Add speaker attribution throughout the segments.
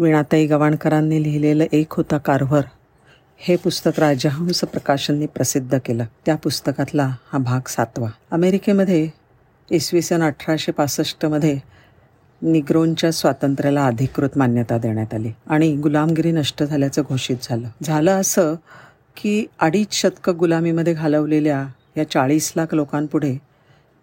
Speaker 1: वीणाताई गवाणकरांनी लिहिलेलं एक होता कारभार. हे पुस्तक राजहंस प्रकाशनने प्रसिद्ध केलं. त्या पुस्तकातला हा भाग सातवा. अमेरिकेमध्ये इसवी सन अठराशे पासष्टमध्ये निग्रोनच्या स्वातंत्र्याला अधिकृत मान्यता देण्यात आली आणि गुलामगिरी नष्ट झाल्याचं घोषित झालं. झालं असं की अडीच शतकं गुलामीमध्ये घालवलेल्या या चाळीस लाख लोकांपुढे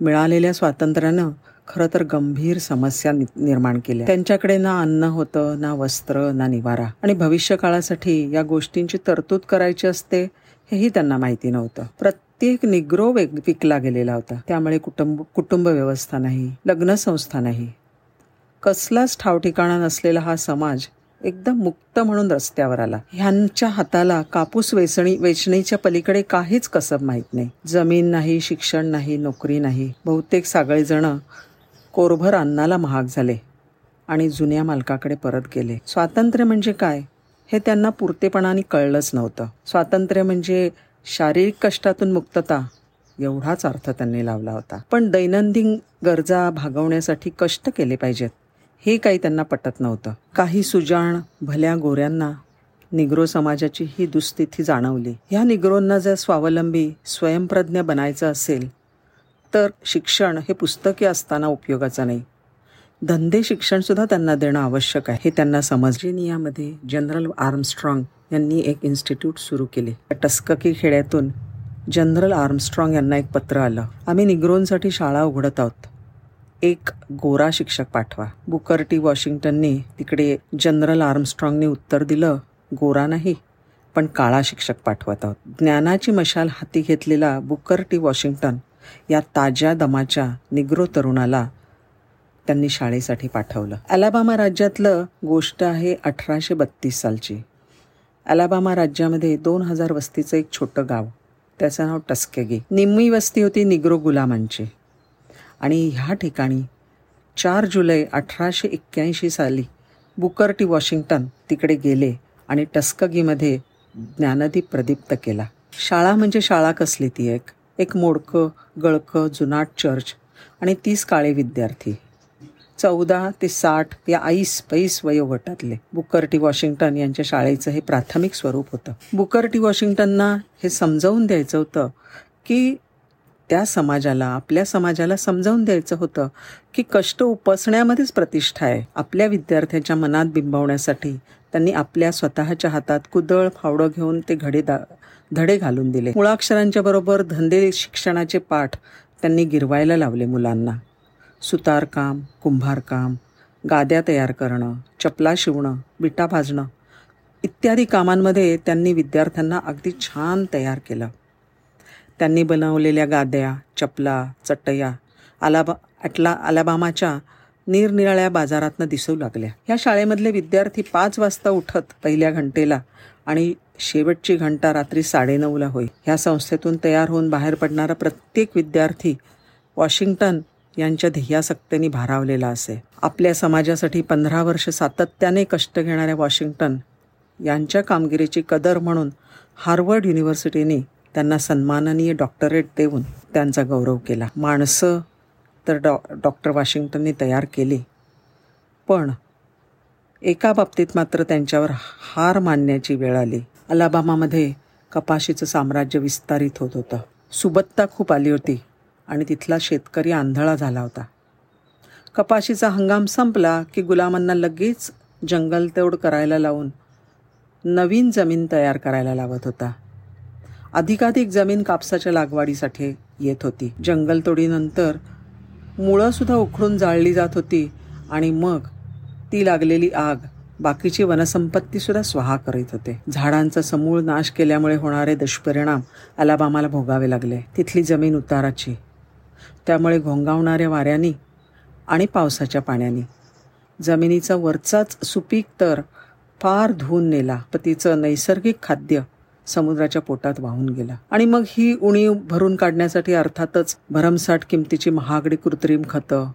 Speaker 1: मिळालेल्या स्वातंत्र्यानं खरं तर गंभीर समस्या निर्माण केल्या. त्यांच्याकडे ना अन्न होतं ना वस्त्र ना निवारा. आणि भविष्य काळासाठी या गोष्टींची तरतूद करायची असते हेही त्यांना माहिती नव्हतं. प्रत्येक निग्रो वेग विकला गेलेला होता. त्यामुळे कुटुंब कुटुंब व्यवस्था नाही लग्न संस्था नाही. कसलाच ठावठिकाणा नसलेला हा समाज एकदम मुक्त म्हणून रस्त्यावर आला. ह्यांच्या हाताला कापूस वेचणी वेचणीच्या पलीकडे काहीच कसब माहीत नाही. जमीन नाही शिक्षण नाही नोकरी नाही. बहुतेक सगळेजण कोरभर अन्नाला महाग झाले आणि जुन्या मालकाकडे परत गेले. स्वातंत्र्य म्हणजे काय? हे त्यांना पुरतेपणाने कळलंच नव्हतं. स्वातंत्र्य म्हणजे शारीरिक कष्टातून मुक्तता एवढाच अर्थ त्यांनी लावला होता. पण दैनंदिन गरजा भागवण्यासाठी कष्ट केले पाहिजेत हे काही त्यांना पटत नव्हतं. काही सुजाण भल्या गोऱ्यांना निग्रो समाजाची ही दुस्थिती जाणवली. ह्या निग्रोंना जर स्वावलंबी स्वयंप्रज्ञ बनायचं असेल तर शिक्षण हे पुस्तके असताना उपयोगाचं नाही. धंदे शिक्षणसुद्धा त्यांना देणं आवश्यक आहे. हे त्यांना समजलेनियामध्ये जनरल आर्मस्ट्रॉंग यांनी एक इन्स्टिट्यूट सुरू केले. टस्ककी खेड्यातून जनरल आर्मस्ट्रॉंग यांना एक पत्र आलं. आम्ही निग्रोंसाठी शाळा उघडत आहोत. एक गोरा शिक्षक पाठवा. बुकर टी वॉशिंग्टनने तिकडे जनरल आर्मस्ट्रॉंगने उत्तर दिलं गोरा नाही पण काळा शिक्षक पाठवत आहोत. ज्ञानाची मशाल हाती घेतलेला बुकर टी वॉशिंग्टन या ताज्या दमाच्या निग्रो तरुणाला त्यांनी शाळेसाठी पाठवलं. अलाबामा राज्यातलं गोष्ट आहे अठराशे बत्तीस सालची. अलाबामा राज्यामध्ये दोन हजार वस्तीचं एक छोटं गाव त्याचं नाव टस्केगी. निम्मी वस्ती होती निग्रो गुलामांची. आणि ह्या ठिकाणी चार जुलै अठराशे एक्क्याऐंशी साली बुकर्टी वॉशिंग्टन तिकडे गेले आणि टस्कगीमध्ये ज्ञानदीप प्रदीप्त केला. शाळा म्हणजे शाळा कसली ती एक? एक मोडकं गळकं जुनाट चर्च आणि तीस काळे विद्यार्थी. चौदा ते साठ या आईस पैस वयोगटातले. बुकरटी वॉशिंग्टन यांच्या शाळेचं हे प्राथमिक स्वरूप होतं. बुकरटी वॉशिंग्टनना हे समजावून द्यायचं होतं की त्या समाजाला आपल्या समाजाला समजावून द्यायचं होतं की कष्ट उपसण्यामध्येच प्रतिष्ठा आहे. आपल्या विद्यार्थ्याच्या मनात बिंबवण्यासाठी त्यांनी आपल्या स्वतःच्या हातात कुदळ फावडं घेऊन ते घडे दा धडे घालून दिले. मुळाक्षरांच्या बरोबर धंदे शिक्षणाचे पाठ त्यांनी गिरवायला लावले मुलांना. सुतारकाम कुंभारकाम गाद्या तयार करणं चपला शिवणं बिटा भाजणं इत्यादी कामांमध्ये त्यांनी विद्यार्थ्यांना अगदी छान तयार केलं. त्यांनी बनवलेल्या गाद्या चपला चटया आलाबा अटला अलाबामाच्या निरनिराळ्या बाजारातनं दिसू लागल्या. या शाळेमधले विद्यार्थी पाच वाजता उठत पहिल्या घंटेला आणि शेवटची घंटा रात्री साडेनऊला होई ह्या संस्थेतून तयार होऊन बाहेर पडणारा प्रत्येक विद्यार्थी वॉशिंग्टन यांच्या ध्येयासक्तीने भारावलेला असे. आपल्या समाजासाठी पंधरा वर्ष सातत्याने कष्ट घेणाऱ्या वॉशिंग्टन यांच्या कामगिरीची कदर म्हणून हार्वर्ड युनिव्हर्सिटीने त्यांना सन्माननीय डॉक्टरेट देऊन त्यांचा गौरव केला. माणसं तर डॉ डॉक्टर वॉशिंग्टनने तयार केली. पण एका बाबतीत मात्र त्यांच्यावर हार मानण्याची वेळ आली. अलाबामामध्ये कपाशीचं साम्राज्य विस्तारित होत होतं. सुबत्ता खूप आली होती आणि तिथला शेतकरी आंधळा झाला होता. कपाशीचा हंगाम संपला की गुलामांना लगेच जंगलतोड करायला लावून नवीन जमीन तयार करायला लावत होता. अधिकाधिक जमीन कापसाच्या लागवडीसाठी येत होती. जंगलतोडीनंतर मुळंसुद्धा उखडून जाळली जात होती आणि मग ती लागलेली आग बाकीची वनसंपत्तीसुद्धा स्वाहा करीत होते. झाडांचा समूळ नाश केल्यामुळे होणारे दुष्परिणाम अलाबामाला भोगावे लागले. तिथली जमीन उताराची त्यामुळे घोंगावणाऱ्या वाऱ्यांनी आणि पावसाच्या पाण्याने. जमिनीचा वरचाच सुपीक तर फार धुवून नेला. पतीचं नैसर्गिक खाद्य समुद्राच्या पोटात वाहून गेला. आणि मग ही उणीव भरून काढण्यासाठी अर्थातच भरमसाठ किमतीची महागडी कृत्रिम खतं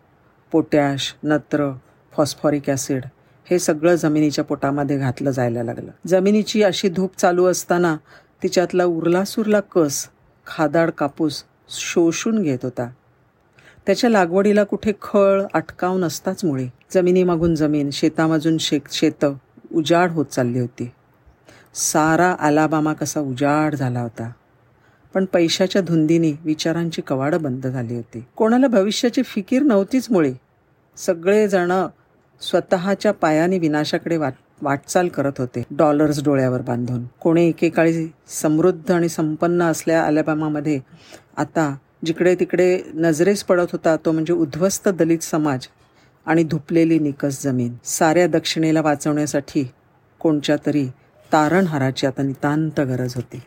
Speaker 1: पोटॅश नत्र फॉस्फॉरिक ॲसिड हे सगळं जमिनीच्या पोटामध्ये घातलं जायला लागलं. जमिनीची अशी धूप चालू असताना तिच्यातला उरला सुरला कस खादाड कापूस शोषून घेत होता. त्याच्या लागवडीला कुठे खळ अटकाव नसताच मुळे जमिनीमागून जमीन शेतामाजून शे शेतं उजाड होत चालली होती. सारा आलाबामा कसा उजाड झाला होता. पण पैशाच्या धुंदीने विचारांची कवाडं बंद झाली होती. कोणाला भविष्याची फिकीर नव्हतीच मुळे. सगळेजण स्वतःच्या पायाने विनाशाकडे वाट वाटचाल करत होते. डॉलर्स डोळ्यावर बांधून. कोणी एकेकाळी समृद्ध आणि संपन्न असल्या आलाबामामध्ये आता जिकडे तिकडे नजरेस पडत होता तो म्हणजे उद्ध्वस्त दलित समाज आणि धुपलेली निकस जमीन. साऱ्या दक्षिणेला वाचवण्यासाठी कोणच्या तरी तारणहाराची आता नितांत गरज होती.